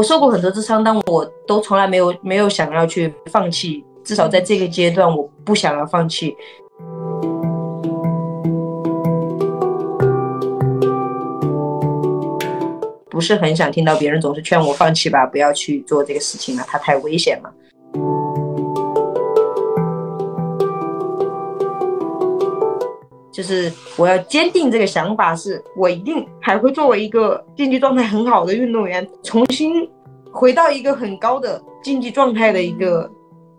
我受过很多次伤，但我都从来没有没有想要去放弃，至少在这个阶段，我不想要放弃。不是很想听到别人总是劝我放弃吧，不要去做这个事情了，它太危险了。就是我要坚定这个想法，是我一定还会作为一个竞技状态很好的运动员，重新回到一个很高的竞技状态的一个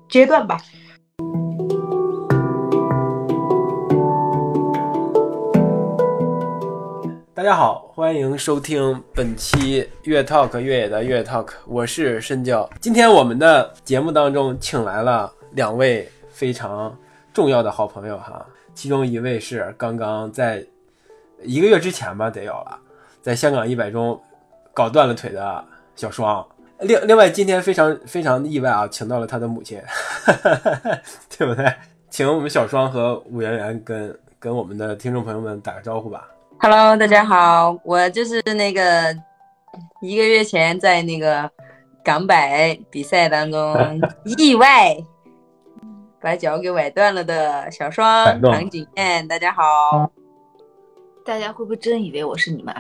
阶段吧。大家好，欢迎收听本期越 talk 越野的越 talk，我是申教。今天我们的节目当中请来了两位非常重要的好朋友哈。其中一位是刚刚在一个月之前吧，得有了，在香港一百中搞断了腿的小双。另另外，今天非常非常意外啊，请到了他的母亲，对不对？请我们小双和武媛媛跟跟我们的听众朋友们打个招呼吧。Hello，大家好，我就是那个一个月前在那个港百比赛当中 意外。把脚给崴断了的小双唐景燕，大家好。大家会不会真以为我是你们？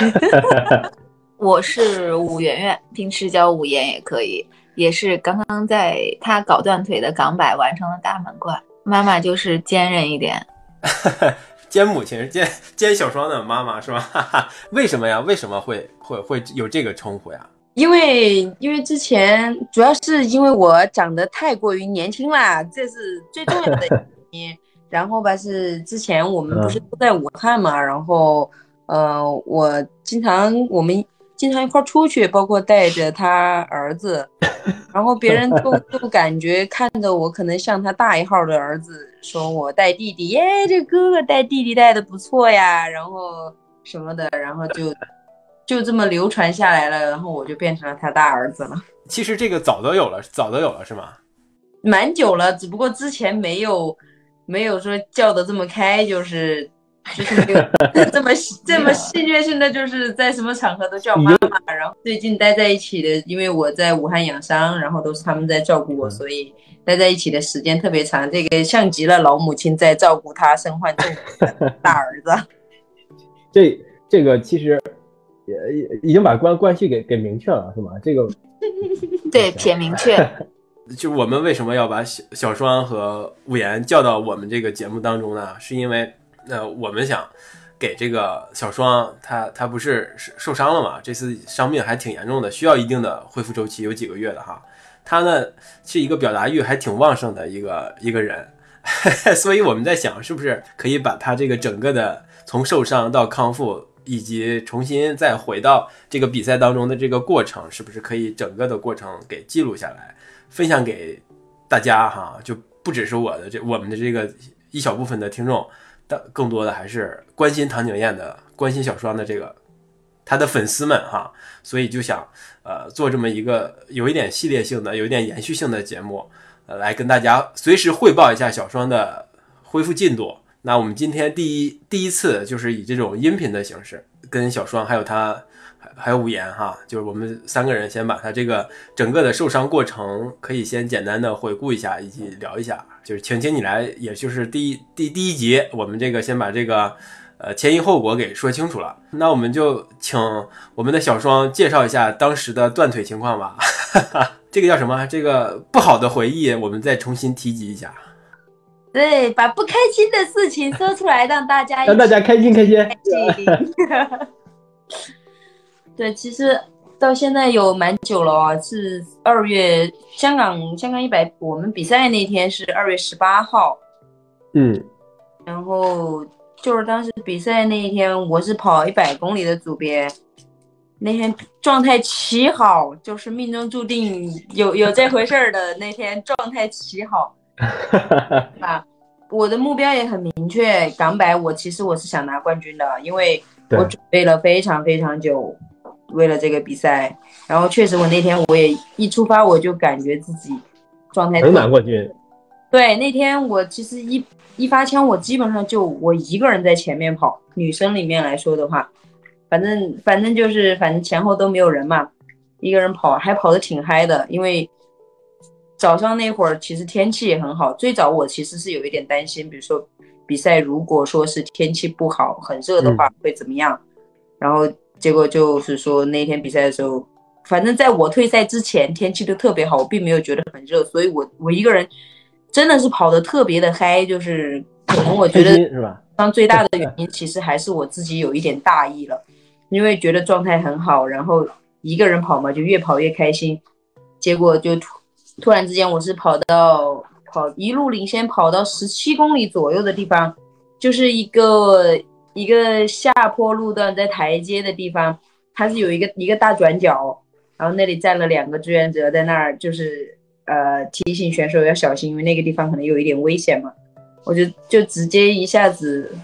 我是武媛媛，平时叫武妍也可以。也是刚刚在她搞断腿的港百完成了大满贯。妈妈就是坚韧一点。兼母亲，兼兼小双的妈妈是吧？为什么呀？为什么会会会有这个称呼呀？因为因为之前主要是因为我长得太过于年轻啦，这是最重要的原因。然后吧，是之前我们不是都在武汉嘛，然后呃，我经常我们经常一块出去，包括带着他儿子，然后别人都都感觉看着我可能像他大一号的儿子，说我带弟弟，耶，这哥哥带弟弟带的不错呀，然后什么的，然后就。就这么流传下来了，然后我就变成了他大儿子了。其实这个早都有了，早都有了是吗？蛮久了，只不过之前没有没有说叫的这么开，就是就是没有 这么这么戏谑性的，就是在什么场合都叫妈妈。然后最近待在一起的，因为我在武汉养伤，然后都是他们在照顾我，所以待在一起的时间特别长。这个像极了老母亲在照顾他身患重病的 大儿子。这这个其实。也已经把关关系给给明确了，是吗？这个 对，撇明确。就我们为什么要把小小双和五言叫到我们这个节目当中呢？是因为，那，我们想给这个小双，他他不是受伤了嘛？这次伤病还挺严重的，需要一定的恢复周期，有几个月的哈。他呢是一个表达欲还挺旺盛的一个一个人，所以我们在想，是不是可以把他这个整个的从受伤到康复。以及重新再回到这个比赛当中的这个过程，是不是可以整个的过程给记录下来，分享给大家哈？就不只是我的这我们的这个一小部分的听众，但更多的还是关心唐景燕的、关心小双的这个他的粉丝们哈。所以就想呃做这么一个有一点系列性的、有一点延续性的节目，呃来跟大家随时汇报一下小双的恢复进度。那我们今天第一第一次就是以这种音频的形式，跟小双还有他还还有武言哈，就是我们三个人先把他这个整个的受伤过程可以先简单的回顾一下，以及聊一下。就是请请你来，也就是第一第第一集，我们这个先把这个呃前因后果给说清楚了。那我们就请我们的小双介绍一下当时的断腿情况吧。这个叫什么？这个不好的回忆，我们再重新提及一下。对，把不开心的事情说出来，让大家让大家开心开心。对，其实到现在有蛮久了啊，是二月香港香港一百，我们比赛那天是二月十八号。嗯，然后就是当时比赛那一天，我是跑一百公里的组别，那天状态奇好，就是命中注定有有这回事儿的那天状态奇好。啊，我的目标也很明确，港百我其实我是想拿冠军的，因为我准备了非常非常久，为了这个比赛。然后确实我那天我也一出发我就感觉自己状态能拿冠军。对，那天我其实一一发枪，我基本上就我一个人在前面跑。女生里面来说的话，反正反正就是反正前后都没有人嘛。一个人跑还跑得挺嗨的，因为早上那会儿其实天气也很好。最早我其实是有一点担心，比如说比赛如果说是天气不好、很热的话会怎么样，然后结果就是说那天比赛的时候，反正在我退赛之前天气都特别好，我并没有觉得很热，所以我我一个人真的是跑得特别的嗨，就是可能我觉得是吧？当最大的原因其实还是我自己有一点大意了，因为觉得状态很好，然后一个人跑嘛，就越跑越开心。结果就突突然之间，我是跑到跑一路领先，跑到十七公里左右的地方，就是一个一个下坡路段，在台阶的地方，它是有一个一个大转角，然后那里站了两个志愿者在那儿，就是呃提醒选手要小心，因为那个地方可能有一点危险嘛。我就就直接一下子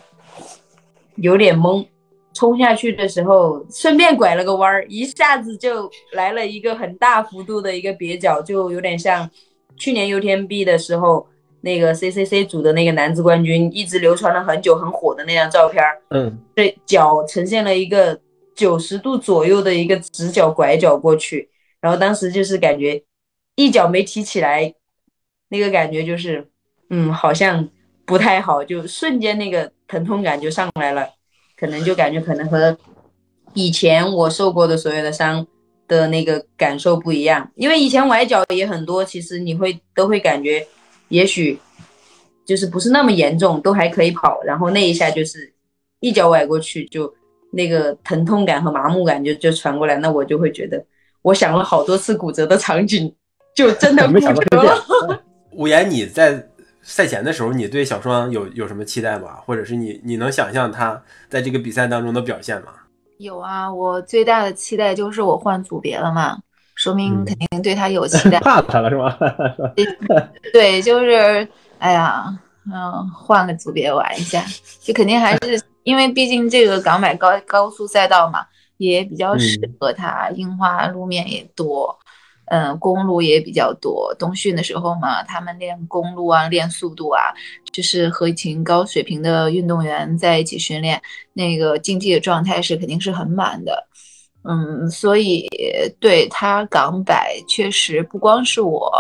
有点懵，冲下去的时候顺便拐了个弯儿，一下子就来了一个很大幅度的一个蹩脚，就有点像去年 UTMB 的时候那个 CCC 组的那个男子冠军，一直流传了很久很火的那张照片儿。嗯，对，脚呈现了一个九十度左右的一个直角拐角过去，然后当时就是感觉一脚没提起来，那个感觉就是，嗯，好像。不太好，就瞬间那个疼痛感就上来了，可能就感觉可能和以前我受过的所有的伤的那个感受不一样，因为以前崴脚也很多，其实你会都会感觉，也许就是不是那么严重，都还可以跑，然后那一下就是一脚崴过去，就那个疼痛感和麻木感就就传过来，那我就会觉得，我想了好多次骨折的场景，就真的 骨折了。五言，你在。赛前的时候，你对小双有有什么期待吗？或者是你你能想象他在这个比赛当中的表现吗？有啊，我最大的期待就是我换组别了嘛，说明肯定对他有期待。怕他了是吧？对，就是哎呀，嗯，换个组别玩一下，就肯定还是因为毕竟这个港百高高速赛道嘛，也比较适合他，樱花路面也多。嗯，公路也比较多。冬训的时候嘛，他们练公路啊，练速度啊，就是和一群高水平的运动员在一起训练，那个竞技的状态是肯定是很满的。嗯，所以对他港百确实不光是我，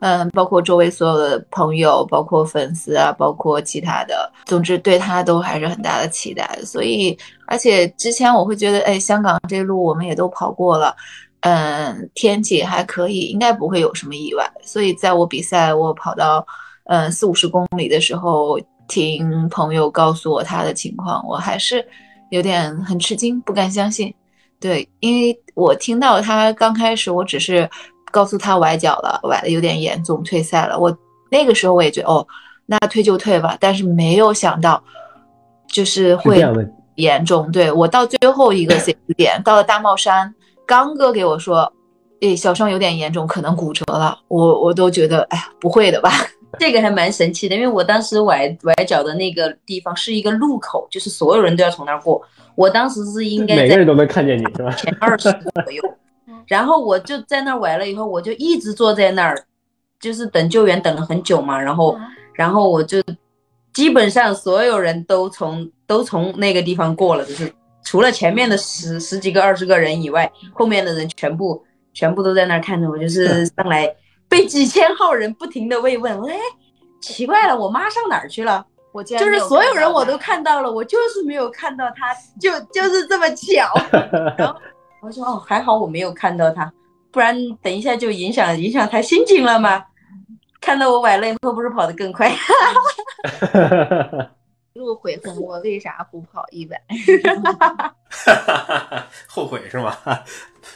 嗯，包括周围所有的朋友，包括粉丝啊，包括其他的，总之对他都还是很大的期待。所以，而且之前我会觉得，哎，香港这路我们也都跑过了。嗯，天气还可以，应该不会有什么意外。所以在我比赛，我跑到嗯四五十公里的时候，听朋友告诉我他的情况，我还是有点很吃惊，不敢相信。对，因为我听到他刚开始，我只是告诉他崴脚了，崴的有点严重，退赛了。我那个时候我也觉得，哦，那退就退吧。但是没有想到，就是会严重。对我到最后一个 C 点，到了大帽山。刚哥给我说，诶，小伤有点严重，可能骨折了。我我都觉得，哎呀，不会的吧？这个还蛮神奇的，因为我当时崴崴脚的那个地方是一个路口，就是所有人都要从那儿过。我当时是应该每个人都能看见你是吧？前二十步左右，然后我就在那儿崴了以后，我就一直坐在那儿，就是等救援，等了很久嘛。然后，然后我就基本上所有人都从都从那个地方过了，就是除了前面的十十几个、二十个人以外，后面的人全部全部都在那儿看着我，就是上来被几千号人不停的慰问。哎，奇怪了，我妈上哪儿去了？我就是所有人我都看到了，我就是没有看到她，就就是这么巧。然后我说哦，还好我没有看到她，不然等一下就影响影响她心情了嘛。看到我崴了以后，不是跑得更快？路悔恨我为啥不跑一百？后悔是吗？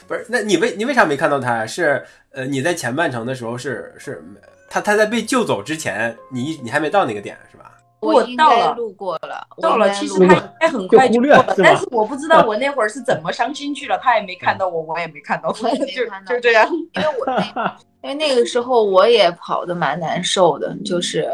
不是，那你为你为啥没看到他？是呃，你在前半程的时候是是，他他在被救走之前，你你还没到那个点是吧？我到了，路过了，到了。其实他应该很快就过了，但是我不知道我那会儿是怎么伤心去了，他也没看到我，我也没看到他，就就这样。因为我那 因为那个时候我也跑的蛮难受的，就是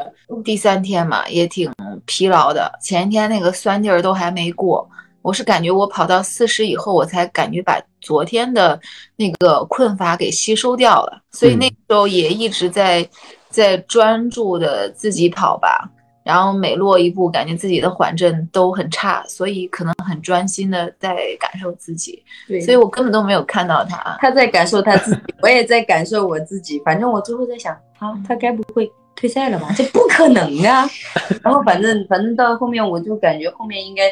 第三天嘛，也挺疲劳的。前一天那个酸劲儿都还没过，我是感觉我跑到四十以后，我才感觉把昨天的那个困乏给吸收掉了，所以那时候也一直在在专注的自己跑吧。然后每落一步，感觉自己的缓震都很差，所以可能很专心的在感受自己，对所以我根本都没有看到他。他在感受他自己，我也在感受我自己。反正我最后在想，啊，他该不会退赛了吧？这不可能啊！然后反正反正到后面我就感觉后面应该，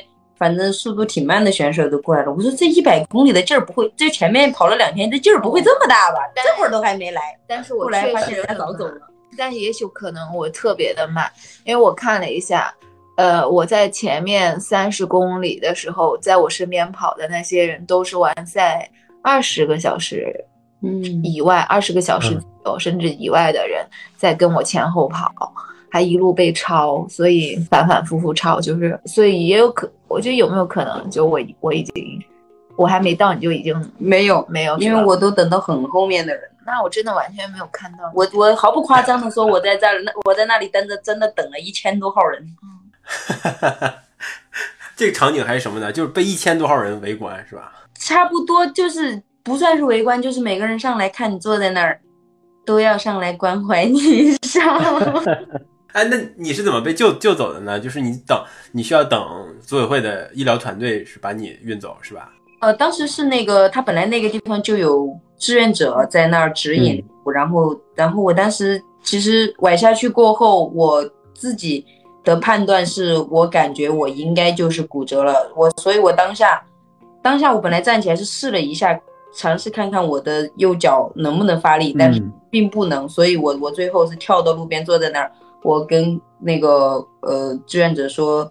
反正速度挺慢的选手都过来了。我说这一百公里的劲儿不会，这前面跑了两天，这劲儿不会这么大吧？这会儿都还没来，但是我后来确实发现人家早走了。但也许可能我特别的慢，因为我看了一下，呃，我在前面三十公里的时候，在我身边跑的那些人都是完赛二十个小时嗯，以外，二十个小时嗯左右、甚至以外的人在跟我前后跑，还一路被抄，所以反反复复抄，就是所以也有可，我觉得有没有可能，就我我已经我还没到，你就已经没有，没有，因为我都等到很后面的人。那我真的完全没有看到，我我毫不夸张的说，我在这儿，那我在那里等着，真的等了一千多号人。这个场景还是什么呢？就是被一千多号人围观，是吧？差不多就是不算是围观，就是每个人上来看你坐在那儿，都要上来关怀你一下。哎，那你是怎么被救救走的呢？就是你等，你需要等组委会的医疗团队是把你运走，是吧？呃，当时是那个他本来那个地方就有志愿者在那儿指引，然后然后我当时其实崴下去过后，我自己的判断是我感觉我应该就是骨折了，我所以，我当下当下我本来站起来是试了一下，尝试看看我的右脚能不能发力，但是嗯并不能，所以我我最后是跳到路边坐在那儿，我跟那个呃志愿者说，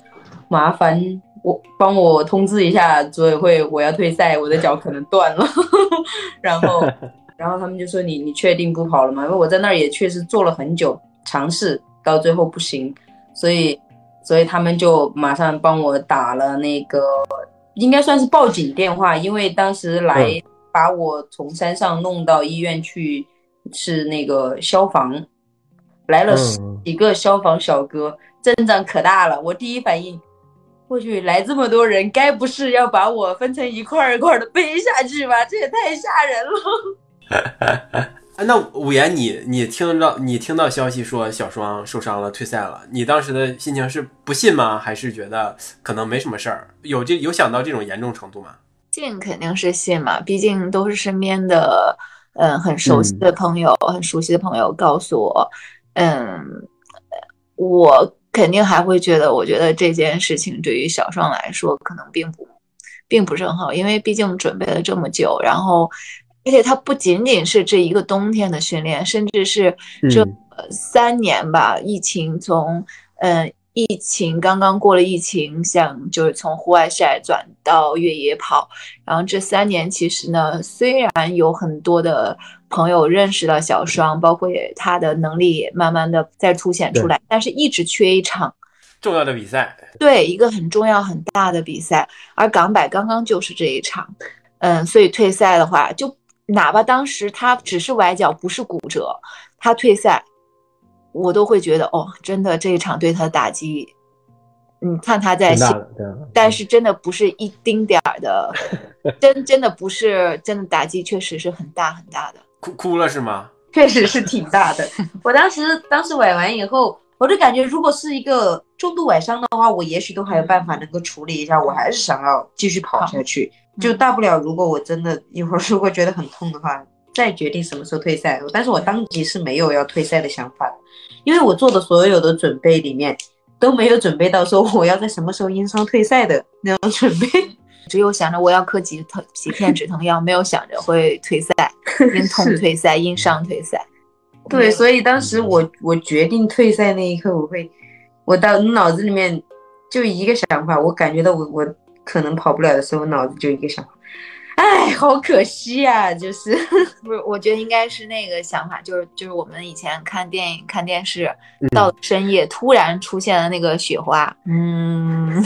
麻烦我帮我通知一下组委会，我要退赛，我的脚可能断了。然后 然后他们就说你你确定不跑了吗？因为我在那儿也确实做了很久，尝试到最后不行，所以所以他们就马上帮我打了那个应该算是报警电话，因为当时来嗯把我从山上弄到医院去是那个消防，来了十嗯几个消防小哥，阵仗可大了。我第一反应，我去来这么多人，该不是要把我分成一块儿一块儿的背下去吧？这也太吓人了。啊，那五言你你听到你听到消息说小双受伤了退赛了，你当时的心情是不信吗？还是觉得可能没什么事儿？有这有想到这种严重程度吗？信肯定是信嘛，毕竟都是身边的，嗯，很熟悉的朋友，很熟悉的朋友告诉我，嗯，我肯定还会觉得，我觉得这件事情对于小双来说可能并不，并不是很好，因为毕竟准备了这么久，然后，而且它不仅仅是这一个冬天的训练，甚至是这三年吧，疫情从嗯。疫情刚刚过了，疫情像就是从户外赛转到越野跑，然后这三年其实呢，虽然有很多的朋友认识了小双，包括也他的能力也慢慢的在凸显出来，但是一直缺一场。重要的比赛，对一个很重要很大的比赛，而港百刚刚就是这一场，嗯，所以退赛的话，就哪怕当时他只是崴脚，不是骨折，他退赛，我都会觉得哦，真的这一场对他的打击，你看他在但是真的不是一丁点儿的，真真的不是真的打击，确实是很大很大的。哭哭了是吗？确实是挺大的。我当时当时崴完以后，我就感觉如果是一个重度崴伤的话，我也许都还有办法能够处理一下，我还是想要继续跑下去。嗯就大不了，如果我真的一会儿如果觉得很痛的话，再决定什么时候退赛。但是我当即是没有要退赛的想法的，因为我做的所有的准备里面都没有准备到说我要在什么时候因伤退赛的那种准备。只有想着我要嗑几疼几片止疼药，没有想着会退赛，因痛退赛，因伤退赛。对，所以当时我我决定退赛那一刻，我会，我到脑子里面就一个想法，我感觉到我我可能跑不了的时候，脑子就一个想法，哎，好可惜呀、就是不是，我觉得应该是那个想法，就是就是我们以前看电影、看电视，嗯到深夜突然出现了那个雪花，嗯，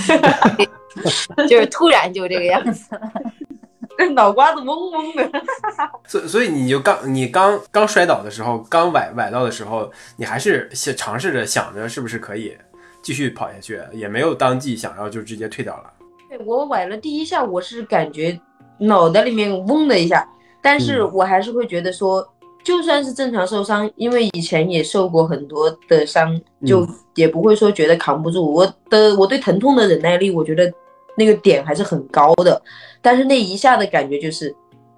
就是突然就这个样子。这脑瓜子嗡嗡的。所以所以你就刚你刚刚摔倒的时候，刚崴崴到的时候，你还是想尝试着想着是不是可以继续跑下去，也没有当即想要就直接退掉了。对我崴了第一下，我是感觉脑袋里面嗡的一下，但是嗯我还是会觉得说，就算是正常受伤，因为以前也受过很多的伤，就也不会说觉得扛不住。我的我对疼痛的忍耐力，我觉得那个点还是很高的。但是那一下的感觉就是，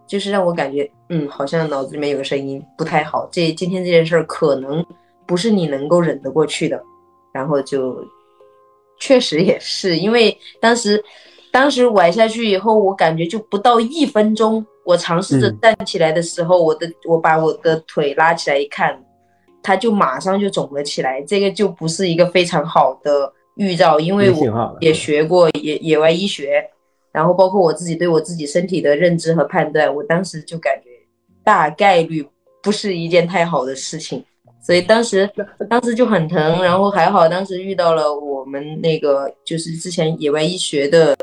就是让我感觉，嗯，好像脑子里面有个声音不太好。这今天这件事儿可能不是你能够忍得过去的。然后就确实也是因为当时，当时崴下去以后，我感觉就不到一分钟。我尝试着站起来的时候，我的我把我的腿拉起来一看，它就马上就肿了起来。这个就不是一个非常好的预兆，因为我也学过野野外医学，然后包括我自己对我自己身体的认知和判断，我当时就感觉大概率不是一件太好的事情，所以当时当时就很疼，然后还好当时遇到了我们那个就是之前野外医学的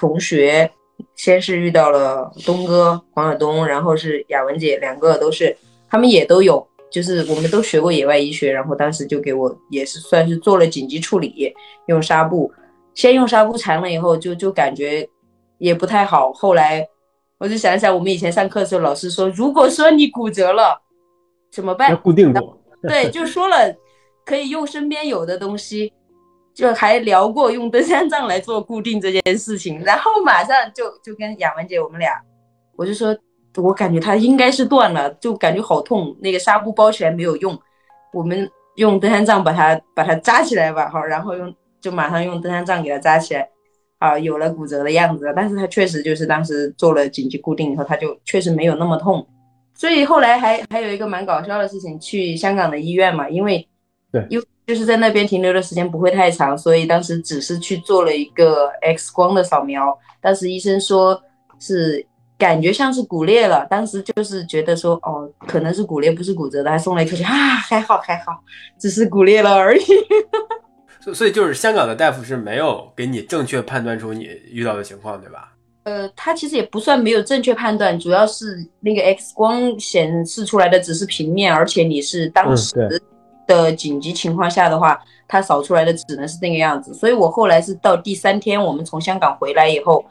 同学。先是遇到了东哥黄晓东，然后是雅文姐，两个都是，他们也都有，就是我们都学过野外医学，然后当时就给我也是算是做了紧急处理，用纱布，先用纱布缠了以后，就就感觉也不太好。后来我就想想，我们以前上课的时候，老师说，如果说你骨折了怎么办？要固定住。对，就说了可以用身边有的东西。就还聊过用登山杖来做固定这件事情，然后马上就就跟雅文姐我们俩，我就说，我感觉它应该是断了，就感觉好痛，那个纱布包起来没有用，我们用登山杖把它把它扎起来吧，好，然后用就马上用登山杖给它扎起来，啊，有了骨折的样子，但是它确实就是当时做了紧急固定以后，它就确实没有那么痛，所以后来还还有一个蛮搞笑的事情，去香港的医院嘛，因为对，因。就是在那边停留的时间不会太长，所以当时只是去做了一个 X 光的扫描。当时医生说是感觉像是骨裂了，当时就是觉得说哦，可能是骨裂，不是骨折的，还送了一口气啊，还好还好，只是骨裂了而已。所所以就是香港的大夫是没有给你正确判断出你遇到的情况，对吧？呃，他其实也不算没有正确判断，主要是那个 X 光显示出来的只是平面，而且你是当时。的紧急情况下的话，他扫出来的只能是那个样子。所以我后来是到第三天，我们从香港回来以后，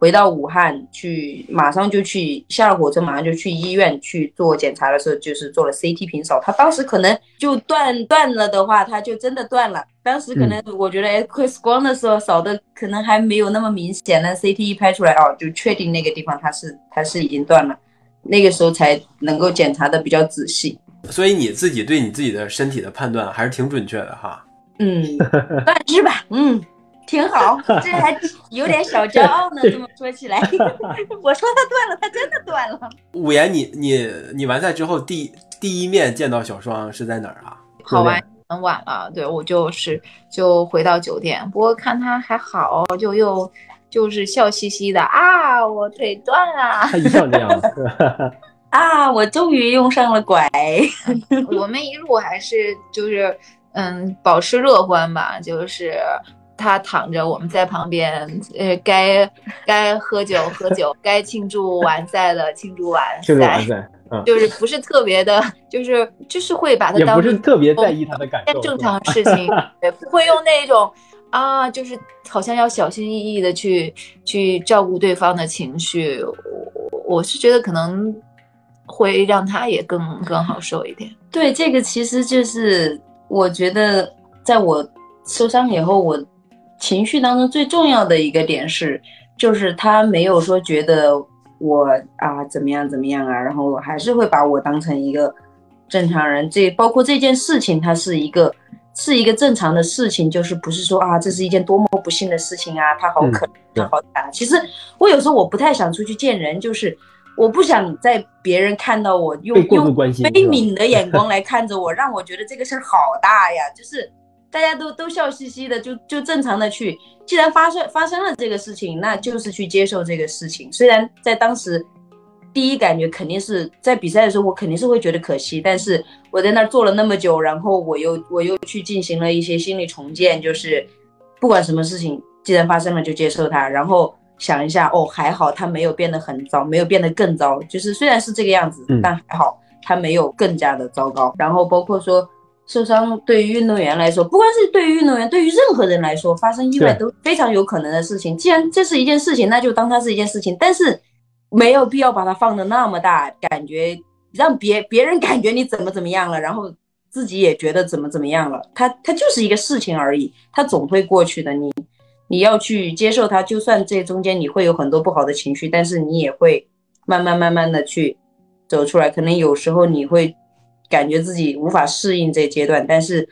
回到武汉去，马上就去下了火车，马上就去医院去做检查的时候，就是做了 CT 平扫。他当时可能就断断了的话，他就真的断了。当时可能我觉得 X 光的时候扫的可能还没有那么明显，那 CT 一拍出来哦，就确定那个地方它是它是已经断了，那个时候才能够检查的比较仔细。所以你自己对你自己的身体的判断还是挺准确的哈。嗯，半只吧，嗯，挺好，这还有点小骄傲呢。这么说起来，我说它断了，它真的断了。五言，你你你完赛之后第第一面见到小双是在哪儿啊？跑完很晚了，对我就是就回到酒店，不过看他还好，就又就是笑嘻嘻的啊，我腿断了。他一向这样。啊！我终于用上了拐。我们一路还是就是嗯，保持乐观吧。就是他躺着，我们在旁边，呃，该该喝酒喝酒，该庆祝完赛了庆祝完赛。庆祝完赛，嗯，就是不是特别的，就是就是会把他当不是特别在意他的感受，正常事情，也，不会用那种啊，就是好像要小心翼翼的去去照顾对方的情绪。我我是觉得可能。会让他也更更好受一点。对，这个其实就是我觉得，在我受伤以后，我情绪当中最重要的一个点是，就是他没有说觉得我啊怎么样怎么样啊，然后我还是会把我当成一个正常人。这包括这件事情，它是一个是一个正常的事情，就是不是说啊这是一件多么不幸的事情啊，他好可怜他好惨。其实我有时候我不太想出去见人，就是。我不想在别人看到我用用悲悯的眼光来看着我，让我觉得这个事儿好大呀。就是大家都都笑嘻嘻的，就就正常的去。既然发生发生了这个事情，那就是去接受这个事情。虽然在当时第一感觉肯定是在比赛的时候，我肯定是会觉得可惜。但是我在那儿坐了那么久，然后我又 我又去进行了一些心理重建，就是不管什么事情，既然发生了就接受它，然后。想一下哦，还好他没有变得很糟，没有变得更糟。就是虽然是这个样子，但还好他没有更加的糟糕。然后包括说受伤，对于运动员来说，不光是对于运动员，对于任何人来说，发生意外都非常有可能的事情。既然这是一件事情，那就当它是一件事情。但是没有必要把它放的那么大，感觉让别别人感觉你怎么怎么样了，然后自己也觉得怎么怎么样了。它它就是一个事情而已，它总会过去的。你你要去接受它，就算这中间你会有很多不好的情绪，但是你也会慢慢慢慢的去走出来。可能有时候你会感觉自己无法适应这阶段，但是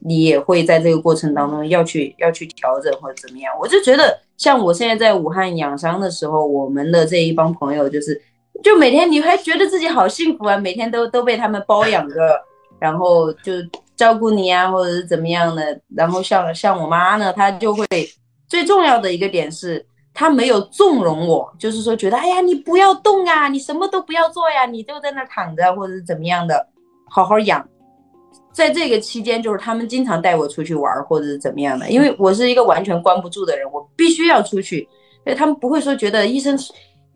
你也会在这个过程当中要去要去调整或者怎么样。我就觉得，像我现在在武汉养伤的时候，我们的这一帮朋友就是。就每天你还觉得自己好幸福啊，每天都都被他们包养着，然后就照顾你啊，或者是怎么样的。然后像像我妈呢，她就会最重要的一个点是，她没有纵容我，就是说觉得哎呀你不要动啊，你什么都不要做呀，你就在那躺着或者是怎么样的，好好养。在这个期间，就是他们经常带我出去玩或者是怎么样的，因为我是一个完全关不住的人，我必须要出去，所以他们不会说觉得医生。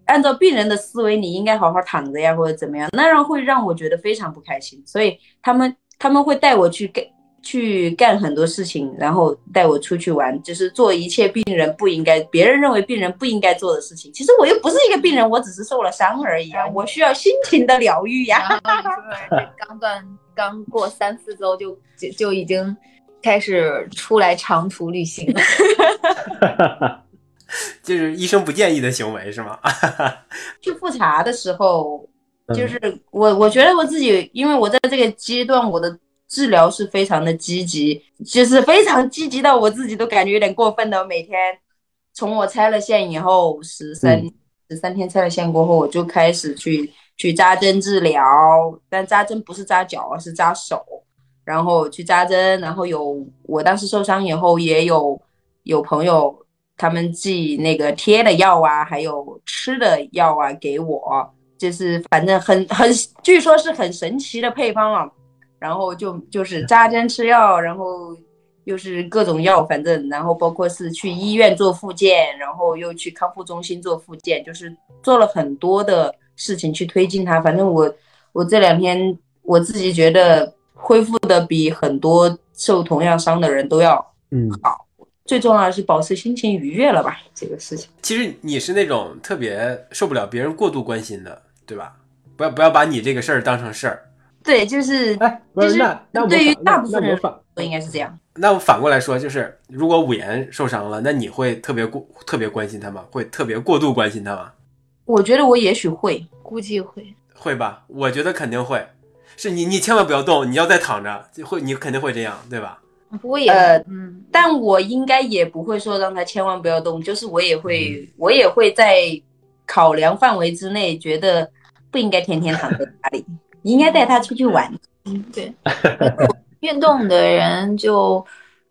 按照病人的思维，你应该好好躺着呀，或者怎么样，那样会让我觉得非常不开心。所以他们他们会带我去干去干很多事情，然后带我出去玩，就是做一切病人不应该、别人认为病人不应该做的事情。其实我又不是一个病人，我只是受了伤而已啊，我需要心情的疗愈呀。刚断刚过三四周就就就已经开始出来长途旅行了。就是医生不建议的行为是吗？去复查的时候，就是我我觉得我自己，因为我在这个阶段，我的治疗是非常的积极，就是非常积极到我自己都感觉有点过分的。每天从我拆了线以后，十三十三天拆了线过后，我就开始去去扎针治疗，但扎针不是扎脚，而是扎手，然后去扎针，然后有我当时受伤以后，也有有朋友。他们寄那个贴的药啊，还有吃的药啊给我，就是反正很很，据说是很神奇的配方啊。然后就就是扎针吃药，然后又是各种药，反正然后包括是去医院做复健，然后又去康复中心做复健，就是做了很多的事情去推进它。反正我我这两天我自己觉得恢复的比很多受同样伤的人都要嗯好。最重要的是保持心情愉悦了吧？这个事情，其实你是那种特别受不了别人过度关心的，对吧？不要不要把你这个事儿当成事儿。对，就是哎，不是那那对于大部分人都应该是这样。那我反过来说，就是如果五言受伤了，那你会特别过特别关心他吗？会特别过度关心他吗？我觉得我也许会，估计会会吧。我觉得肯定会。是你你千万不要动，你要再躺着，会你肯定会这样，对吧？不过也，嗯，但我应该也不会说让他千万不要动，就是我也会，我也会在考量范围之内，觉得不应该天天躺在家里，应该带他出去玩。嗯，对，运动的人就。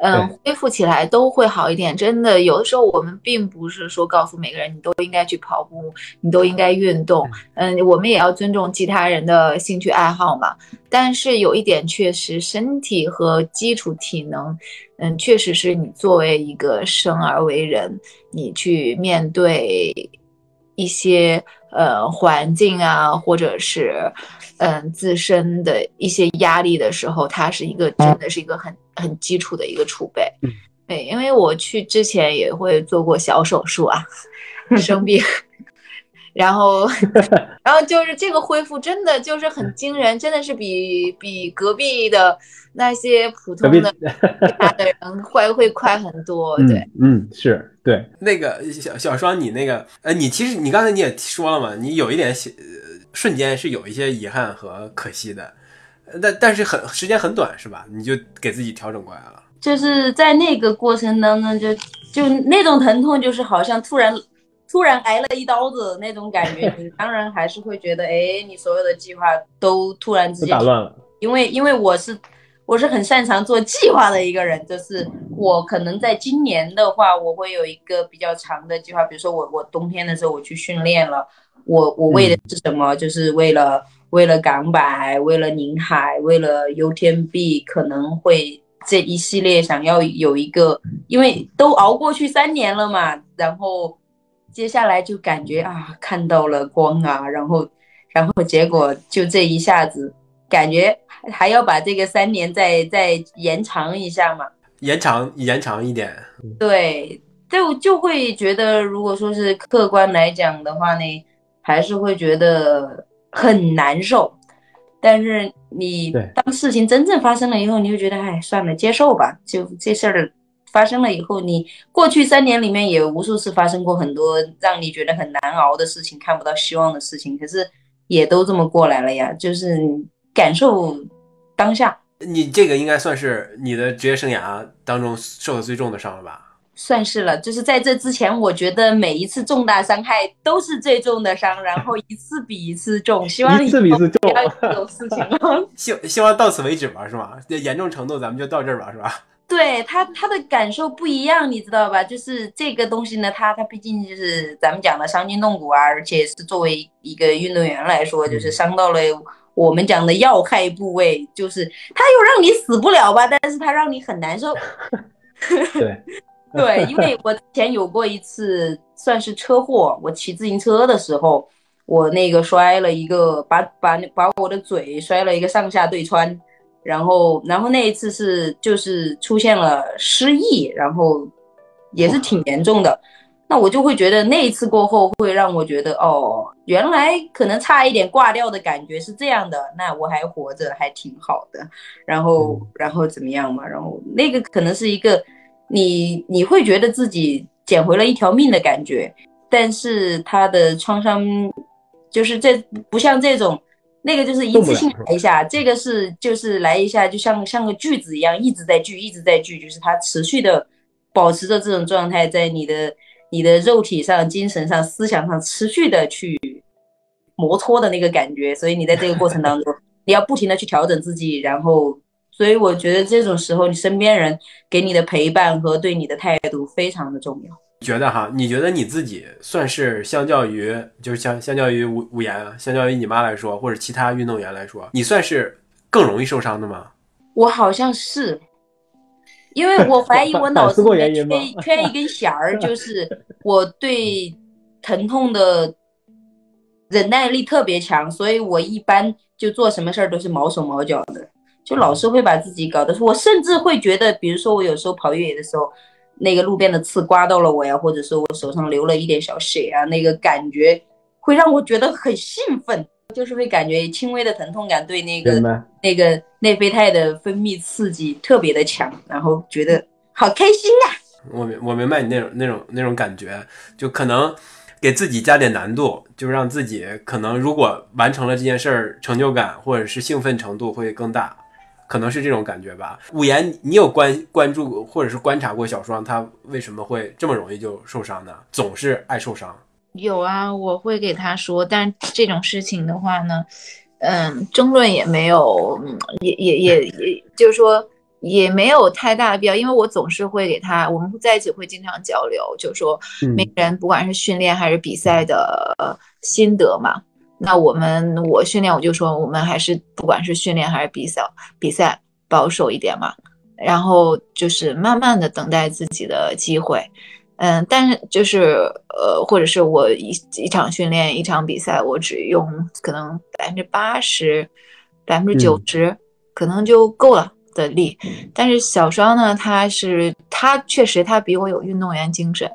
嗯，恢复起来都会好一点。真的，有的时候我们并不是说告诉每个人你都应该去跑步，你都应该运动。嗯，我们也要尊重其他人的兴趣爱好嘛。但是有一点确实，身体和基础体能，嗯，确实是你作为一个生而为人，你去面对一些呃环境啊，或者是嗯自身的一些压力的时候，它是一个真的是一个很。很基础的一个储备，对，因为我去之前也会做过小手术啊，生病，然后，然后就是这个恢复真的就是很惊人，真的是比比隔壁的那些普通的 的人会会快很多，对，嗯，是对，那个小小双，你那个，呃，你其实你刚才你也说了嘛，你有一点瞬间是有一些遗憾和可惜的。但但是很时间很短是吧？你就给自己调整过来了。就是在那个过程当中，就就那种疼痛，就是好像突然突然挨了一刀子那种感觉。你当然还是会觉得，哎，你所有的计划都突然之间打乱了。因为因为我是我是很擅长做计划的一个人，就是我可能在今年的话，我会有一个比较长的计划。比如说我我冬天的时候我去训练了，我我为的是什么？就是为了。为了港百，为了宁海，为了 UTMB，可能会这一系列想要有一个，因为都熬过去三年了嘛，然后接下来就感觉啊看到了光啊，然后然后结果就这一下子感觉还要把这个三年再再延长一下嘛，延长延长一点，对，就就会觉得如果说是客观来讲的话呢，还是会觉得。很难受。但是你当事情真正发生了以后，你就觉得，哎，算了，接受吧。就这事儿发生了以后，你过去三年里面也无数次发生过很多让你觉得很难熬的事情，看不到希望的事情，可是也都这么过来了呀。就是你感受当下，你这个应该算是你的职业生涯当中受的最重的伤了吧？算是了。就是在这之前，我觉得每一次重大伤害都是最重的伤，然后一次比一次重。希望一次比一次重不要有这种事情了。希希望到此为止吧，是吧？这严重程度咱们就到这儿吧，是吧？对他他的感受不一样，你知道吧？就是这个东西呢，他他毕竟就是咱们讲的伤筋动骨啊，而且是作为一个运动员来说，就是伤到了我们讲的要害部位，就是他又让你死不了吧，但是他让你很难受。对，对，因为我之前有过一次算是车祸，我骑自行车的时候，我那个摔了一个，把把把我的嘴摔了一个上下对穿，然后然后那一次是就是出现了失忆，然后也是挺严重的。那我就会觉得那一次过后会让我觉得哦，原来可能差一点挂掉的感觉是这样的，那我还活着还挺好的。然后然后怎么样嘛？然后那个可能是一个你你会觉得自己捡回了一条命的感觉，但是他的创伤就是这不像这种。那个就是一次性来一下，这个是就是来一下，就像像个锯子一样，一直在锯，一直在锯，就是它持续的保持着这种状态，在你的你的肉体上、精神上、思想上持续的去摩擦的那个感觉，所以你在这个过程当中，你要不停的去调整自己，然后，所以我觉得这种时候，你身边人给你的陪伴和对你的态度非常的重要。觉得哈，你觉得你自己算是相较于就是相相较于吴吴岩，相较于你妈来说，或者其他运动员来说，你算是更容易受伤的吗？我好像是，因为我怀疑我脑子里面 缺缺一根弦儿，就是我对疼痛的忍耐力特别强，所以我一般就做什么事儿都是毛手毛脚的，就老是会把自己搞得，我甚至会觉得，比如说我有时候跑越野的时候。那个路边的刺刮到了我呀，或者是我手上流了一点小血啊，那个感觉会让我觉得很兴奋，就是会感觉轻微的疼痛感对那个那个内啡肽的分泌刺激特别的强，然后觉得好开心啊！我明我明白你那种那种那种感觉，就可能给自己加点难度，就让自己可能如果完成了这件事儿，成就感或者是兴奋程度会更大。可能是这种感觉吧。五言，你有关关注或者是观察过小双，他为什么会这么容易就受伤呢？总是爱受伤。有啊，我会给他说，但这种事情的话呢，嗯，争论也没有，也也也也，就是说也没有太大的必要，因为我总是会给他，我们在一起会经常交流，就是说每个人不管是训练还是比赛的心得嘛。那我们我训练我就说我们还是不管是训练还是比赛比赛保守一点嘛，然后就是慢慢的等待自己的机会，嗯，但是就是呃或者是我一一场训练一场比赛我只用可能百分之八十百分之九十可能就够了的力，但是小双呢他是他确实他比我有运动员精神，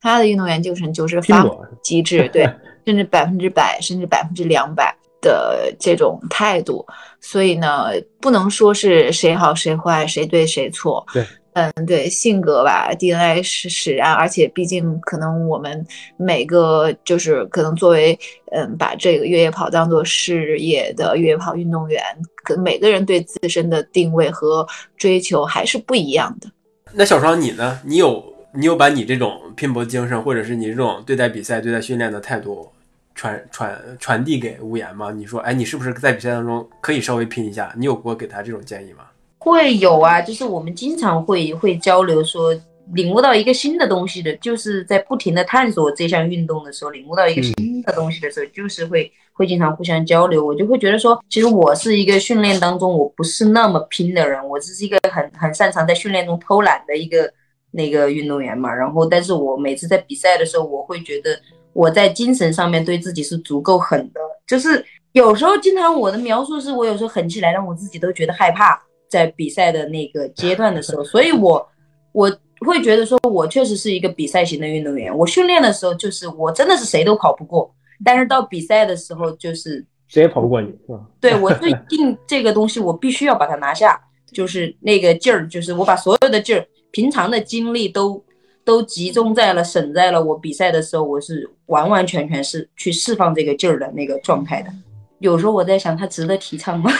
他的运动员精神就是发极致对。甚至百分之百，甚至百分之两百的这种态度，所以呢，不能说是谁好谁坏，谁对谁错。对，嗯，对，性格吧，DNA 是使然，而且毕竟可能我们每个就是可能作为嗯，把这个越野跑当做事业的越野跑运动员，可能每个人对自身的定位和追求还是不一样的。那小双你呢？你有？你有把你这种拼搏精神，或者是你这种对待比赛、对待训练的态度传传传递给吴岩吗？你说，哎，你是不是在比赛当中可以稍微拼一下？你有过给他这种建议吗？会有啊，就是我们经常会会交流，说领悟到一个新的东西的，就是在不停的探索这项运动的时候，领悟到一个新的东西的时候，就是会会经常互相交流。我就会觉得说，其实我是一个训练当中我不是那么拼的人，我只是一个很很擅长在训练中偷懒的一个。那个运动员嘛，然后，但是我每次在比赛的时候，我会觉得我在精神上面对自己是足够狠的。就是有时候，经常我的描述是我有时候狠起来，让我自己都觉得害怕。在比赛的那个阶段的时候，所以我我会觉得说，我确实是一个比赛型的运动员。我训练的时候，就是我真的是谁都跑不过，但是到比赛的时候，就是谁也跑不过你，是吧？对我最近这个东西，我必须要把它拿下，就是那个劲儿，就是我把所有的劲儿、平常的精力都都集中在了、省在了我比赛的时候，我是完完全全是去释放这个劲儿的那个状态的。有时候我在想，他值得提倡吗？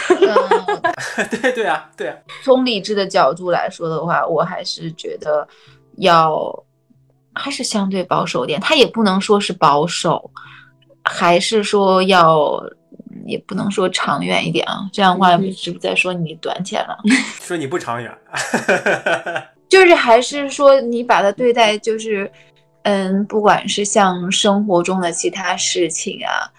对对啊，对啊。从理智的角度来说的话，我还是觉得要还是相对保守点。他也不能说是保守，还是说要，也不能说长远一点啊。这样的话是不是在说你短浅了？说你不长远，就是还是说你把它对待就是，嗯，不管是像生活中的其他事情啊。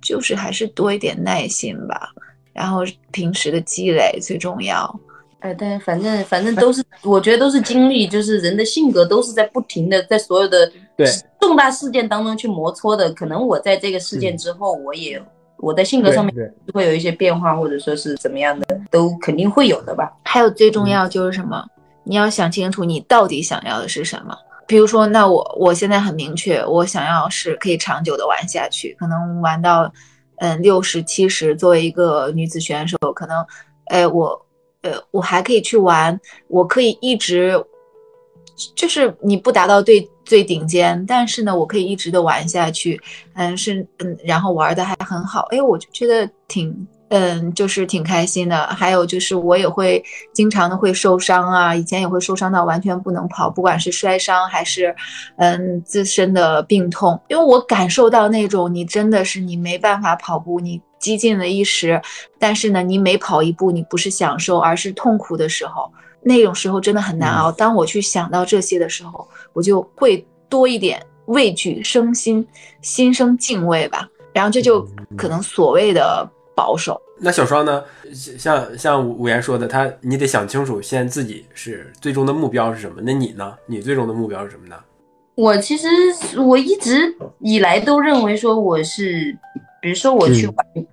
就是还是多一点耐心吧，然后平时的积累最重要。哎，但反正反正都是，我觉得都是经历，就是人的性格都是在不停的在所有的对重大事件当中去磨搓的。可能我在这个事件之后，我也我在性格上面会有一些变化，或者说是怎么样的，都肯定会有的吧。还有最重要就是什么？你要想清楚你到底想要的是什么。比如说，那我我现在很明确，我想要是可以长久的玩下去，可能玩到嗯六十七十。作为一个女子选手，可能，哎，我呃我还可以去玩，我可以一直，就是你不达到最最顶尖，但是呢，我可以一直的玩下去，嗯是嗯，然后玩的还很好，哎，我就觉得挺。嗯，就是挺开心的。还有就是我也会经常的会受伤啊，以前也会受伤到完全不能跑，不管是摔伤还是嗯自身的病痛。因为我感受到那种你真的是你没办法跑步，你激进了一时，但是呢你每跑一步你不是享受而是痛苦的时候，那种时候真的很难熬。当我去想到这些的时候，我就会多一点畏惧，生心心生敬畏吧。然后这就可能所谓的。保守。那小双呢？像像五言说的，他你得想清楚，现在自己是最终的目标是什么？那你呢？你最终的目标是什么呢？我其实我一直以来都认为说我是，比如说我去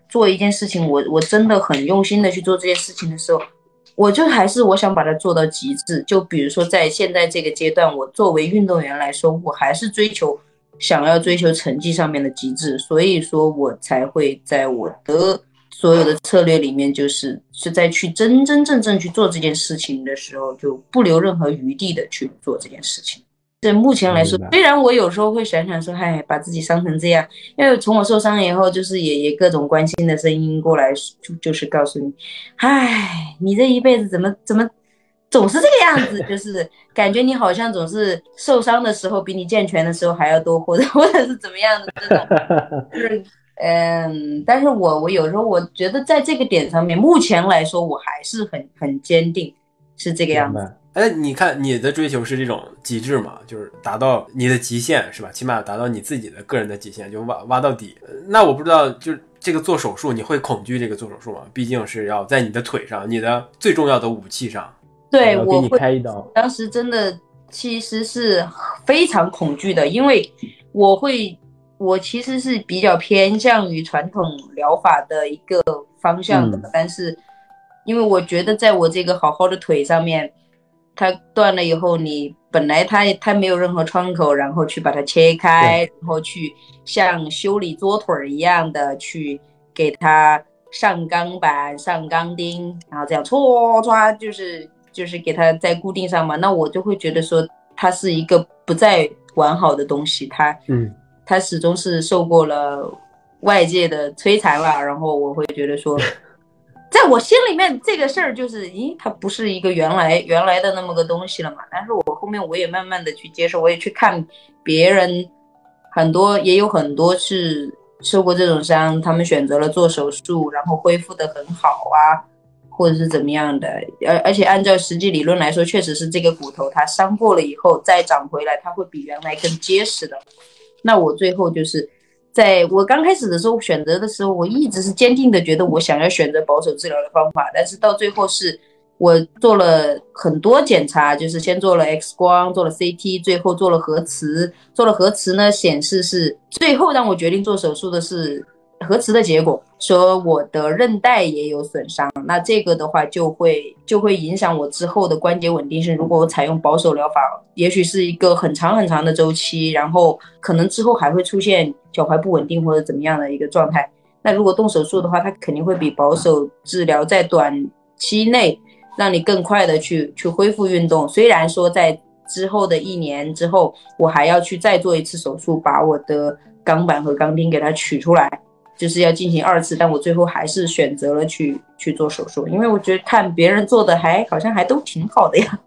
做一件事情，我我真的很用心的去做这件事情的时候，我就还是我想把它做到极致。就比如说在现在这个阶段，我作为运动员来说，我还是追求想要追求成绩上面的极致，所以说我才会在我的。所有的策略里面，就是是在去真真正正去做这件事情的时候，就不留任何余地的去做这件事情。这目前来说，虽然我有时候会想想说，嗨，把自己伤成这样，因为从我受伤以后，就是也也各种关心的声音过来，就就是告诉你，唉，你这一辈子怎么怎么总是这个样子，就是感觉你好像总是受伤的时候比你健全的时候还要多，或者或者是怎么样的这种，就是。嗯，但是我我有时候我觉得在这个点上面，目前来说我还是很很坚定，是这个样子。哎，你看你的追求是这种极致嘛，就是达到你的极限是吧？起码达到你自己的个人的极限，就挖挖到底。那我不知道，就是这个做手术，你会恐惧这个做手术吗？毕竟是要在你的腿上，你的最重要的武器上。对，我会开一刀。当时真的其实是非常恐惧的，因为我会。我其实是比较偏向于传统疗法的一个方向的，但是因为我觉得在我这个好好的腿上面，它断了以后，你本来它它没有任何创口，然后去把它切开，然后去像修理桌腿一样的去给它上钢板、上钢钉，然后这样搓搓，就是就是给它再固定上嘛，那我就会觉得说它是一个不再完好的东西，它嗯。他始终是受过了外界的摧残了，然后我会觉得说，在我心里面这个事儿就是，咦，它不是一个原来原来的那么个东西了嘛？但是我后面我也慢慢的去接受，我也去看别人，很多也有很多是受过这种伤，他们选择了做手术，然后恢复的很好啊，或者是怎么样的，而而且按照实际理论来说，确实是这个骨头它伤过了以后再长回来，它会比原来更结实的。那我最后就是，在我刚开始的时候选择的时候，我一直是坚定的觉得我想要选择保守治疗的方法，但是到最后是我做了很多检查，就是先做了 X 光，做了 CT，最后做了核磁，做了核磁呢显示是最后让我决定做手术的是。核磁的结果说我的韧带也有损伤，那这个的话就会就会影响我之后的关节稳定性。如果我采用保守疗法，也许是一个很长很长的周期，然后可能之后还会出现脚踝不稳定或者怎么样的一个状态。那如果动手术的话，它肯定会比保守治疗在短期内让你更快的去去恢复运动。虽然说在之后的一年之后，我还要去再做一次手术，把我的钢板和钢钉给它取出来，就是要进行二次。但我最后还是选择了去去做手术，因为我觉得看别人做的还好像还都挺好的呀。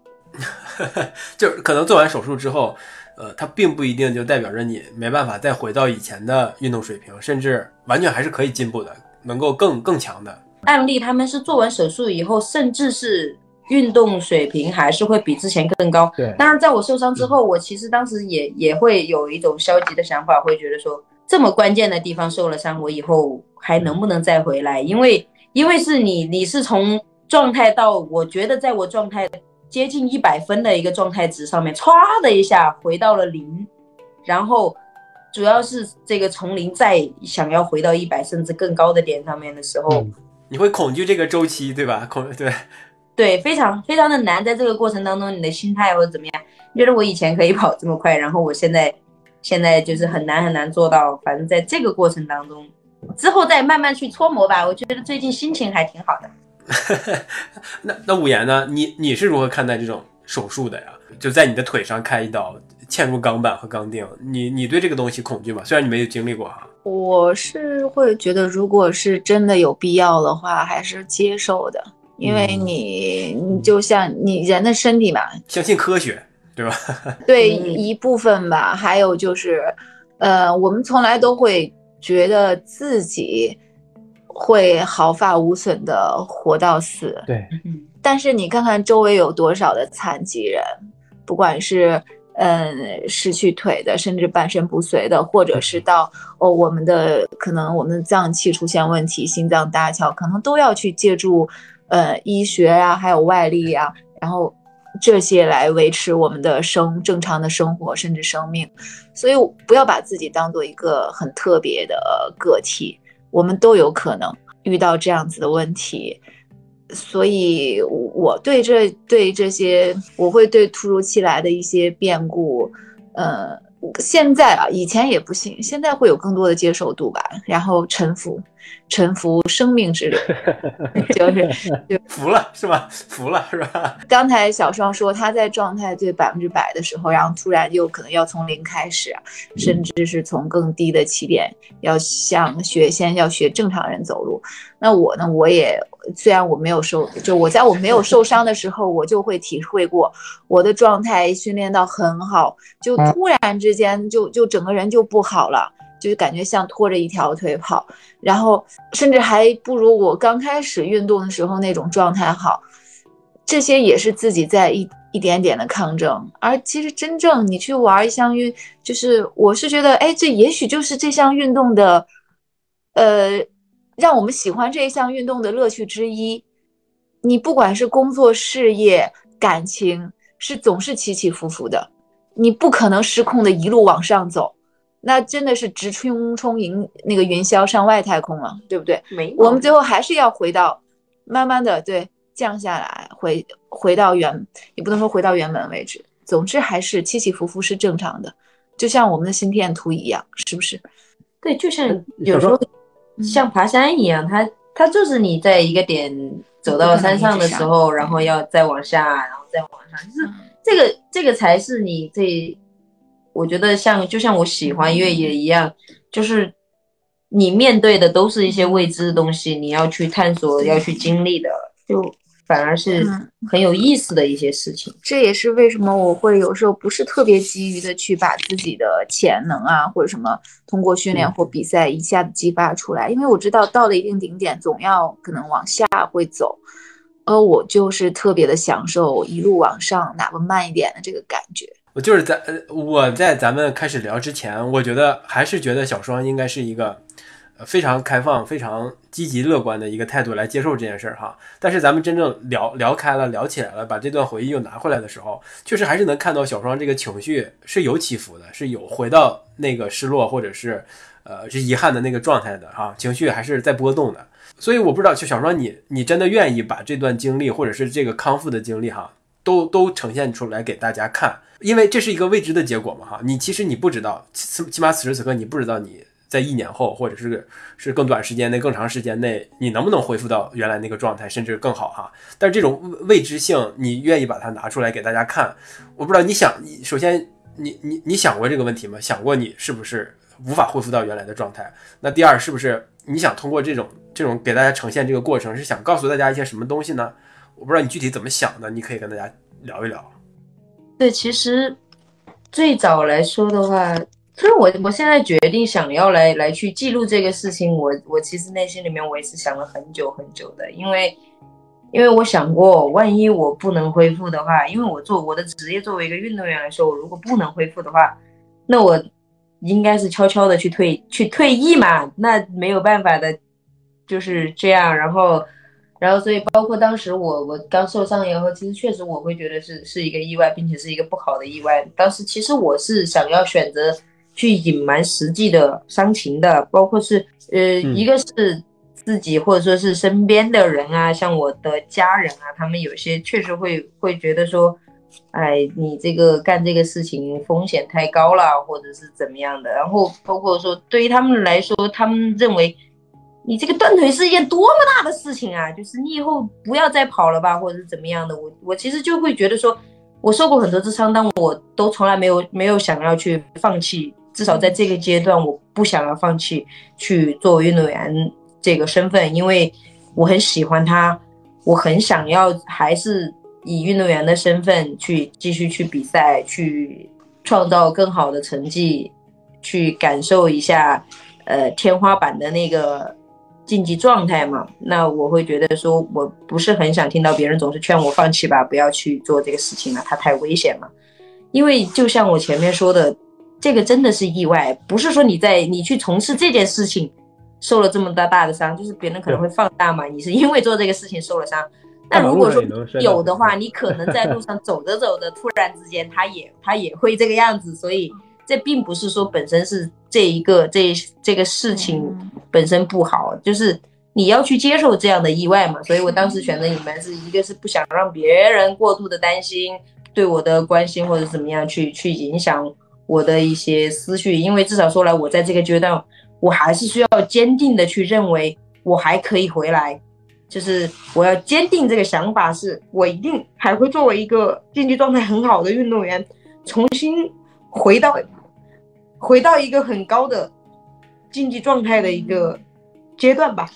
就是可能做完手术之后，呃，它并不一定就代表着你没办法再回到以前的运动水平，甚至完全还是可以进步的，能够更更强的。案例他们是做完手术以后，甚至是运动水平还是会比之前更高。对，当然在我受伤之后，我其实当时也也会有一种消极的想法，会觉得说这么关键的地方受了伤，我以后还能不能再回来？因为因为是你你是从状态到我觉得在我状态。接近一百分的一个状态值上面，唰的一下回到了零，然后主要是这个从零再想要回到一百甚至更高的点上面的时候，你会恐惧这个周期，对吧？恐对 对，非常非常的难。在这个过程当中，你的心态或者怎么样，你觉得我以前可以跑这么快，然后我现在现在就是很难很难做到。反正在这个过程当中，之后再慢慢去搓磨吧。我觉得最近心情还挺好的。那那五言呢？你你是如何看待这种手术的呀？就在你的腿上开一刀，嵌入钢板和钢钉，你你对这个东西恐惧吗？虽然你没有经历过哈，我是会觉得，如果是真的有必要的话，还是接受的，因为你你就像你人的身体嘛，相信科学，对吧？对一部分吧，还有就是，呃，我们从来都会觉得自己。会毫发无损的活到死，对，但是你看看周围有多少的残疾人，不管是嗯失去腿的，甚至半身不遂的，或者是到哦我们的可能我们的脏器出现问题，心脏搭桥，可能都要去借助呃医学呀，还有外力呀，然后这些来维持我们的生正常的生活，甚至生命。所以不要把自己当做一个很特别的个体。我们都有可能遇到这样子的问题，所以我对这对这些，我会对突如其来的一些变故，呃，现在啊，以前也不行，现在会有更多的接受度吧，然后臣服。臣服生命之流，就是 就服了是吧？服了是吧？刚才小双说他在状态最百分之百的时候，然后突然又可能要从零开始，甚至是从更低的起点，要像学先要学正常人走路。那我呢？我也虽然我没有受，就我在我没有受伤的时候，我就会体会过我的状态训练到很好，就突然之间就就整个人就不好了。就是感觉像拖着一条腿跑，然后甚至还不如我刚开始运动的时候那种状态好。这些也是自己在一一点点的抗争。而其实真正你去玩一项运，就是我是觉得，哎，这也许就是这项运动的，呃，让我们喜欢这一项运动的乐趣之一。你不管是工作、事业、感情，是总是起起伏伏的，你不可能失控的一路往上走。那真的是直冲冲云那个云霄上外太空了，对不对？没，我们最后还是要回到，慢慢的对降下来，回回到原，也不能说回到原本位置。总之还是起起伏伏是正常的，就像我们的心电图一样，是不是？对，就像有时候像爬山一样，它它就是你在一个点走到山上的时候，然后要再往下，然后再往上，就是这个这个才是你这。我觉得像就像我喜欢越野一样，就是你面对的都是一些未知的东西，你要去探索，要去经历的，就反而是很有意思的一些事情。这也是为什么我会有时候不是特别急于的去把自己的潜能啊，或者什么通过训练或比赛一下子激发出来，因为我知道到了一定顶点，总要可能往下会走，而我就是特别的享受一路往上，哪怕慢一点的这个感觉。就是在呃，我在咱们开始聊之前，我觉得还是觉得小双应该是一个呃非常开放、非常积极乐观的一个态度来接受这件事儿哈。但是咱们真正聊聊开了、聊起来了，把这段回忆又拿回来的时候，确实还是能看到小双这个情绪是有起伏的，是有回到那个失落或者是呃是遗憾的那个状态的哈，情绪还是在波动的。所以我不知道，就小双你你真的愿意把这段经历或者是这个康复的经历哈，都都呈现出来给大家看。因为这是一个未知的结果嘛，哈，你其实你不知道，起起码此时此刻你不知道你在一年后，或者是是更短时间内、更长时间内，你能不能恢复到原来那个状态，甚至更好哈？但是这种未知性，你愿意把它拿出来给大家看？我不知道你想，你首先你你你想过这个问题吗？想过你是不是无法恢复到原来的状态？那第二，是不是你想通过这种这种给大家呈现这个过程，是想告诉大家一些什么东西呢？我不知道你具体怎么想的，你可以跟大家聊一聊。对，其实最早来说的话，其实我我现在决定想要来来去记录这个事情，我我其实内心里面我也是想了很久很久的，因为因为我想过，万一我不能恢复的话，因为我做我的职业作为一个运动员来说，我如果不能恢复的话，那我应该是悄悄的去退去退役嘛，那没有办法的，就是这样，然后。然后，所以包括当时我我刚受伤以后，其实确实我会觉得是是一个意外，并且是一个不好的意外。当时其实我是想要选择去隐瞒实际的伤情的，包括是呃，一个是自己或者说是身边的人啊，像我的家人啊，他们有些确实会会觉得说，哎，你这个干这个事情风险太高了，或者是怎么样的。然后包括说对于他们来说，他们认为。你这个断腿是一件多么大的事情啊！就是你以后不要再跑了吧，或者是怎么样的。我我其实就会觉得说，我受过很多次伤，但我都从来没有没有想要去放弃。至少在这个阶段，我不想要放弃去作为运动员这个身份，因为我很喜欢他，我很想要还是以运动员的身份去继续去比赛，去创造更好的成绩，去感受一下呃天花板的那个。竞技状态嘛，那我会觉得说，我不是很想听到别人总是劝我放弃吧，不要去做这个事情了，它太危险了。因为就像我前面说的，这个真的是意外，不是说你在你去从事这件事情受了这么大大的伤，就是别人可能会放大嘛，你是因为做这个事情受了伤。那如果说有的话，你可能在路上走着走着，突然之间他也他也会这个样子，所以。这并不是说本身是这一个这这个事情本身不好，就是你要去接受这样的意外嘛。所以我当时选择隐瞒，是一个是不想让别人过度的担心对我的关心或者怎么样去去影响我的一些思绪，因为至少说来，我在这个阶段，我还是需要坚定的去认为我还可以回来，就是我要坚定这个想法，是我一定还会作为一个竞技状态很好的运动员，重新回到。回到一个很高的竞技状态的一个阶段吧，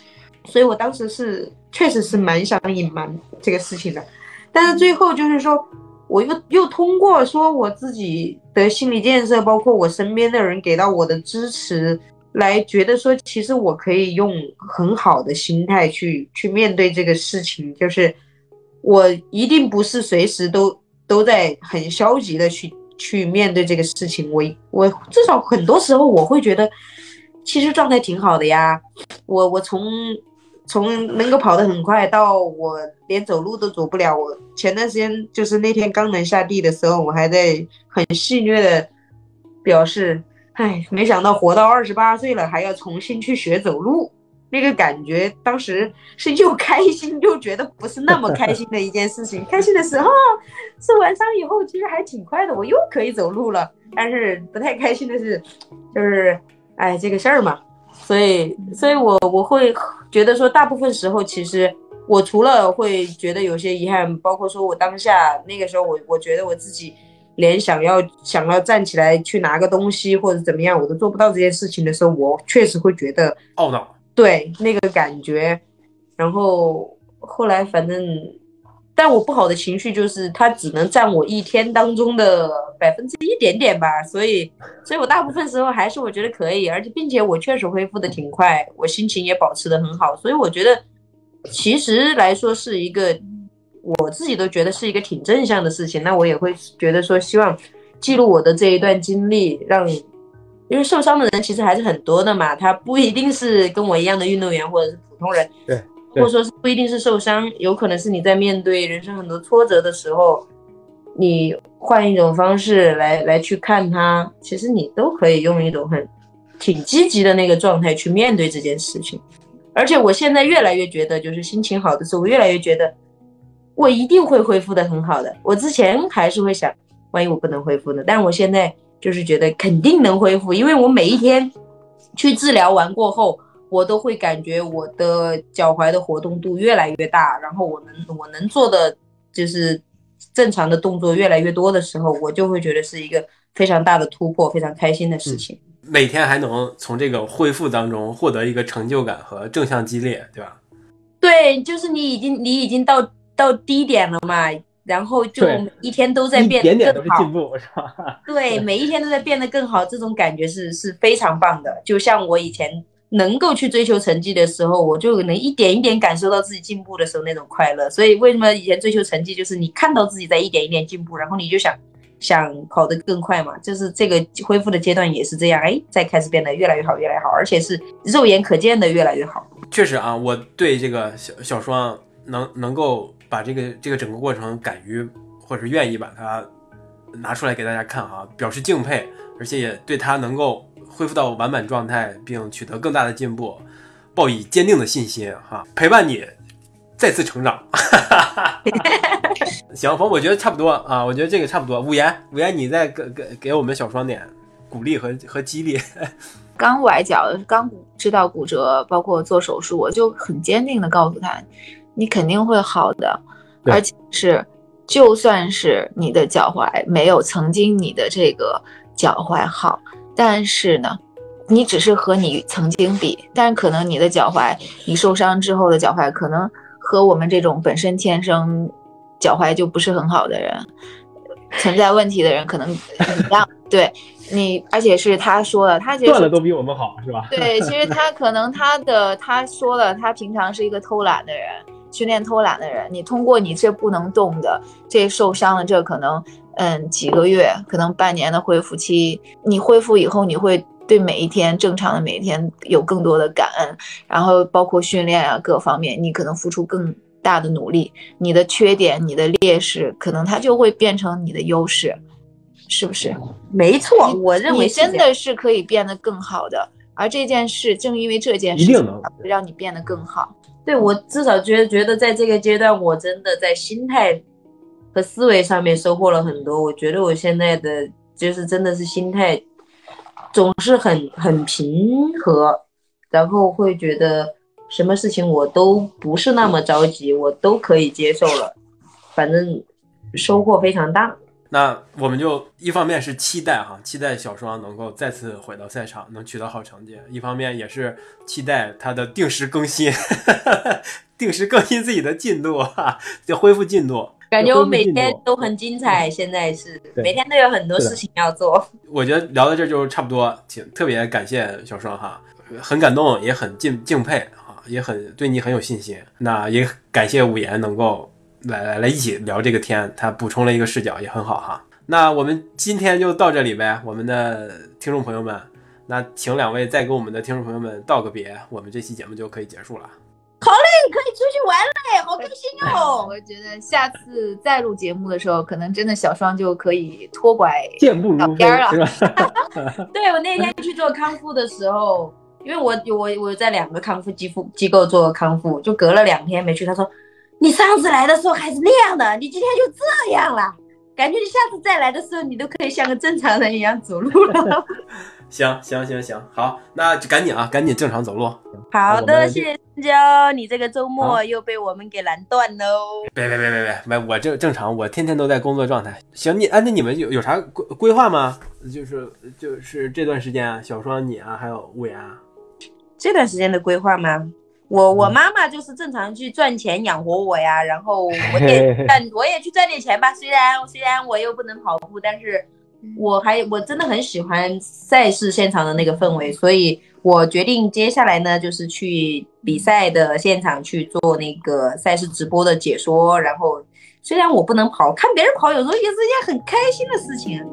所以我当时是确实是蛮想隐瞒这个事情的，但是最后就是说，我又又通过说我自己的心理建设，包括我身边的人给到我的支持，来觉得说，其实我可以用很好的心态去去面对这个事情，就是我一定不是随时都都在很消极的去。去面对这个事情，我我至少很多时候我会觉得，其实状态挺好的呀。我我从从能够跑得很快到我连走路都走不了。我前段时间就是那天刚能下地的时候，我还在很戏谑的表示，唉，没想到活到二十八岁了还要重新去学走路。那个感觉当时是又开心又觉得不是那么开心的一件事情。开心的时候，受完伤以后其实还挺快的，我又可以走路了。但是不太开心的是，就是哎这个事儿嘛。所以，所以我我会觉得说，大部分时候其实我除了会觉得有些遗憾，包括说我当下那个时候，我我觉得我自己连想要想要站起来去拿个东西或者怎么样，我都做不到这件事情的时候，我确实会觉得懊恼。对那个感觉，然后后来反正，但我不好的情绪就是它只能占我一天当中的百分之一点点吧，所以，所以我大部分时候还是我觉得可以，而且并且我确实恢复的挺快，我心情也保持的很好，所以我觉得其实来说是一个我自己都觉得是一个挺正向的事情，那我也会觉得说希望记录我的这一段经历，让。因为受伤的人其实还是很多的嘛，他不一定是跟我一样的运动员或者是普通人，对，或者说是不一定是受伤，有可能是你在面对人生很多挫折的时候，你换一种方式来来去看他，其实你都可以用一种很挺积极的那个状态去面对这件事情。而且我现在越来越觉得，就是心情好的时候，我越来越觉得我一定会恢复的很好的。我之前还是会想，万一我不能恢复呢？但我现在。就是觉得肯定能恢复，因为我每一天去治疗完过后，我都会感觉我的脚踝的活动度越来越大，然后我能我能做的就是正常的动作越来越多的时候，我就会觉得是一个非常大的突破，非常开心的事情。每天还能从这个恢复当中获得一个成就感和正向激励，对吧？对，就是你已经你已经到到低点了嘛，然后就对一天都在一变点点都是得更好。进步，是吧？对，每一天都在变得更好，这种感觉是是非常棒的。就像我以前能够去追求成绩的时候，我就能一点一点感受到自己进步的时候那种快乐。所以为什么以前追求成绩，就是你看到自己在一点一点进步，然后你就想想跑得更快嘛。就是这个恢复的阶段也是这样，哎，再开始变得越来越好，越来越好，而且是肉眼可见的越来越好。确实啊，我对这个小小双能能够把这个这个整个过程敢于或者愿意把它拿出来给大家看哈，表示敬佩，而且也对他能够恢复到完满状态并取得更大的进步，抱以坚定的信心哈，陪伴你再次成长。行，冯我觉得差不多啊，我觉得这个差不多。五言，五言，你再给给给我们小双点鼓励和和激励。刚崴脚，刚知道骨折，包括做手术，我就很坚定的告诉他，你肯定会好的，而且是，就算是你的脚踝没有曾经你的这个脚踝好，但是呢，你只是和你曾经比，但可能你的脚踝，你受伤之后的脚踝，可能和我们这种本身天生脚踝就不是很好的人，存在问题的人可能一样，对你，而且是他说了，他其实断了都比我们好，是吧？对，其实他可能他的他说了，他平常是一个偷懒的人，训练偷懒的人。你通过你这不能动的，这受伤了，这可能嗯几个月，可能半年的恢复期，你恢复以后，你会对每一天正常的每一天有更多的感恩，然后包括训练啊各方面，你可能付出更大的努力，你的缺点、你的劣势，可能它就会变成你的优势，是不是？没错，我认为真的是可以变得更好的。而这件事，正因为这件事情，一定能会让你变得更好。对我至少觉得觉得在这个阶段，我真的在心态和思维上面收获了很多。我觉得我现在的就是真的是心态总是很很平和，然后会觉得什么事情我都不是那么着急，我都可以接受了。反正收获非常大。那我们就一方面是期待哈，期待小双能够再次回到赛场，能取得好成绩；一方面也是期待他的定时更新，定时更新自己的进度哈，就恢复进度。感觉我每天都很精彩，现在是每天都有很多事情要做。我觉得聊到这就差不多，挺特别感谢小双哈，很感动，也很敬敬佩啊，也很对你很有信心。那也感谢五言能够来来来一起聊这个天，他补充了一个视角，也很好哈。那我们今天就到这里呗，我们的听众朋友们，那请两位再跟我们的听众朋友们道个别，我们这期节目就可以结束了。好嘞可以出去玩嘞，好开心哦！我觉得下次再录节目的时候，可能真的小双就可以拖拐。健步如飞，小边儿啊是吧？对我那天去做康复的时候，因为我我我在两个康复机构机构做康复，就隔了两天没去。他说：“你上次来的时候还是那样的，你今天就这样了，感觉你下次再来的时候，你都可以像个正常人一样走路了。行行行行，好，那就赶紧啊，赶紧正常走路。”好的，谢谢深交，你这个周末又被我们给拦断喽。别别别别别，没我正正常，我天天都在工作状态。行，你啊，那你们有有啥规规划吗？就是就是这段时间啊，小双你啊，还有五言啊，这段时间的规划吗？我我妈妈就是正常去赚钱养活我呀，然后 我也但，我也去赚点钱吧。虽然虽然我又不能跑步，但是我还我真的很喜欢赛事现场的那个氛围，所以我决定接下来呢，就是去比赛的现场去做那个赛事直播的解说。然后虽然我不能跑，看别人跑有时候也是一件很开心的事情。